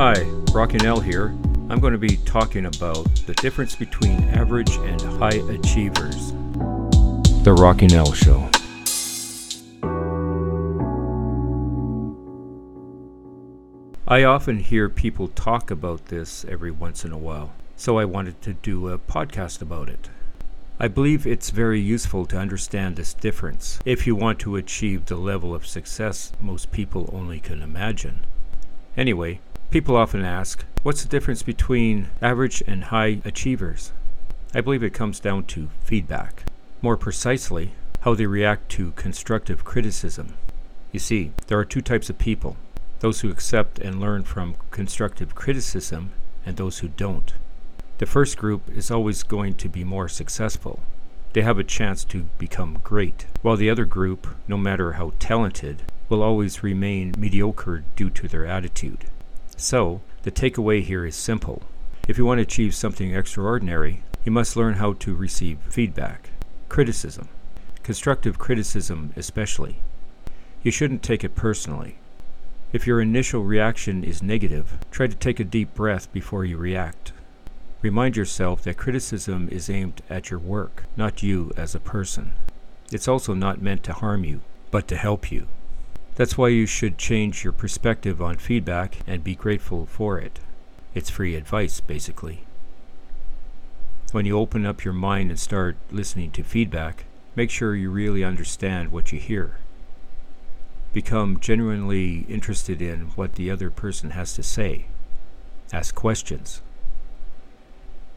Hi, Rocking Al here. I'm going to be talking about the difference between average and high achievers. The Rocking Al Show. I often hear people talk about this every once in a while, so I wanted to do a podcast about it. I believe it's very useful to understand this difference if you want to achieve the level of success most people only can imagine. Anyway, people often ask, what's the difference between average and high achievers? I believe it comes down to feedback. More precisely, how they react to constructive criticism. You see, there are two types of people those who accept and learn from constructive criticism, and those who don't. The first group is always going to be more successful. They have a chance to become great, while the other group, no matter how talented, will always remain mediocre due to their attitude. So, the takeaway here is simple. If you want to achieve something extraordinary, you must learn how to receive feedback, criticism, constructive criticism especially. You shouldn't take it personally. If your initial reaction is negative, try to take a deep breath before you react. Remind yourself that criticism is aimed at your work, not you as a person. It's also not meant to harm you, but to help you. That's why you should change your perspective on feedback and be grateful for it. It's free advice, basically. When you open up your mind and start listening to feedback, make sure you really understand what you hear become genuinely interested in what the other person has to say. Ask questions.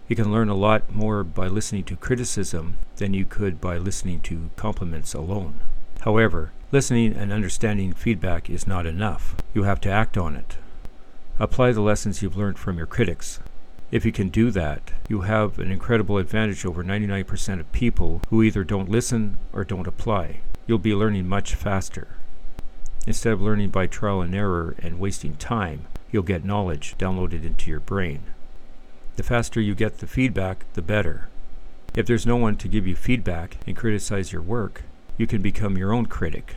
You can learn a lot more by listening to criticism than you could by listening to compliments alone. However, listening and understanding feedback is not enough. You have to act on it. Apply the lessons you've learned from your critics. If you can do that, you have an incredible advantage over 99% of people who either don't listen or don't apply. You'll be learning much faster. Instead of learning by trial and error and wasting time, you'll get knowledge downloaded into your brain. The faster you get the feedback, the better. If there's no one to give you feedback and criticize your work, you can become your own critic.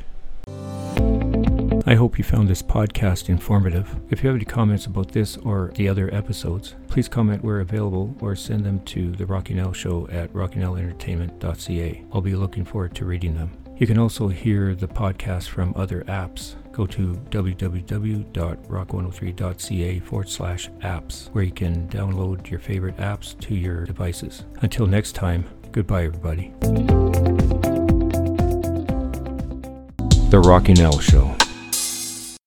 I hope you found this podcast informative. If you have any comments about this or the other episodes, please comment where available or send them to the Rocking Al Show at rockingalentertainment.ca. I'll be looking forward to reading them. You can also hear the podcast from other apps. Go to www.rock103.ca forward slash apps, where you can download your favorite apps to your devices. Until next time, goodbye, everybody. The Rocking Al Show.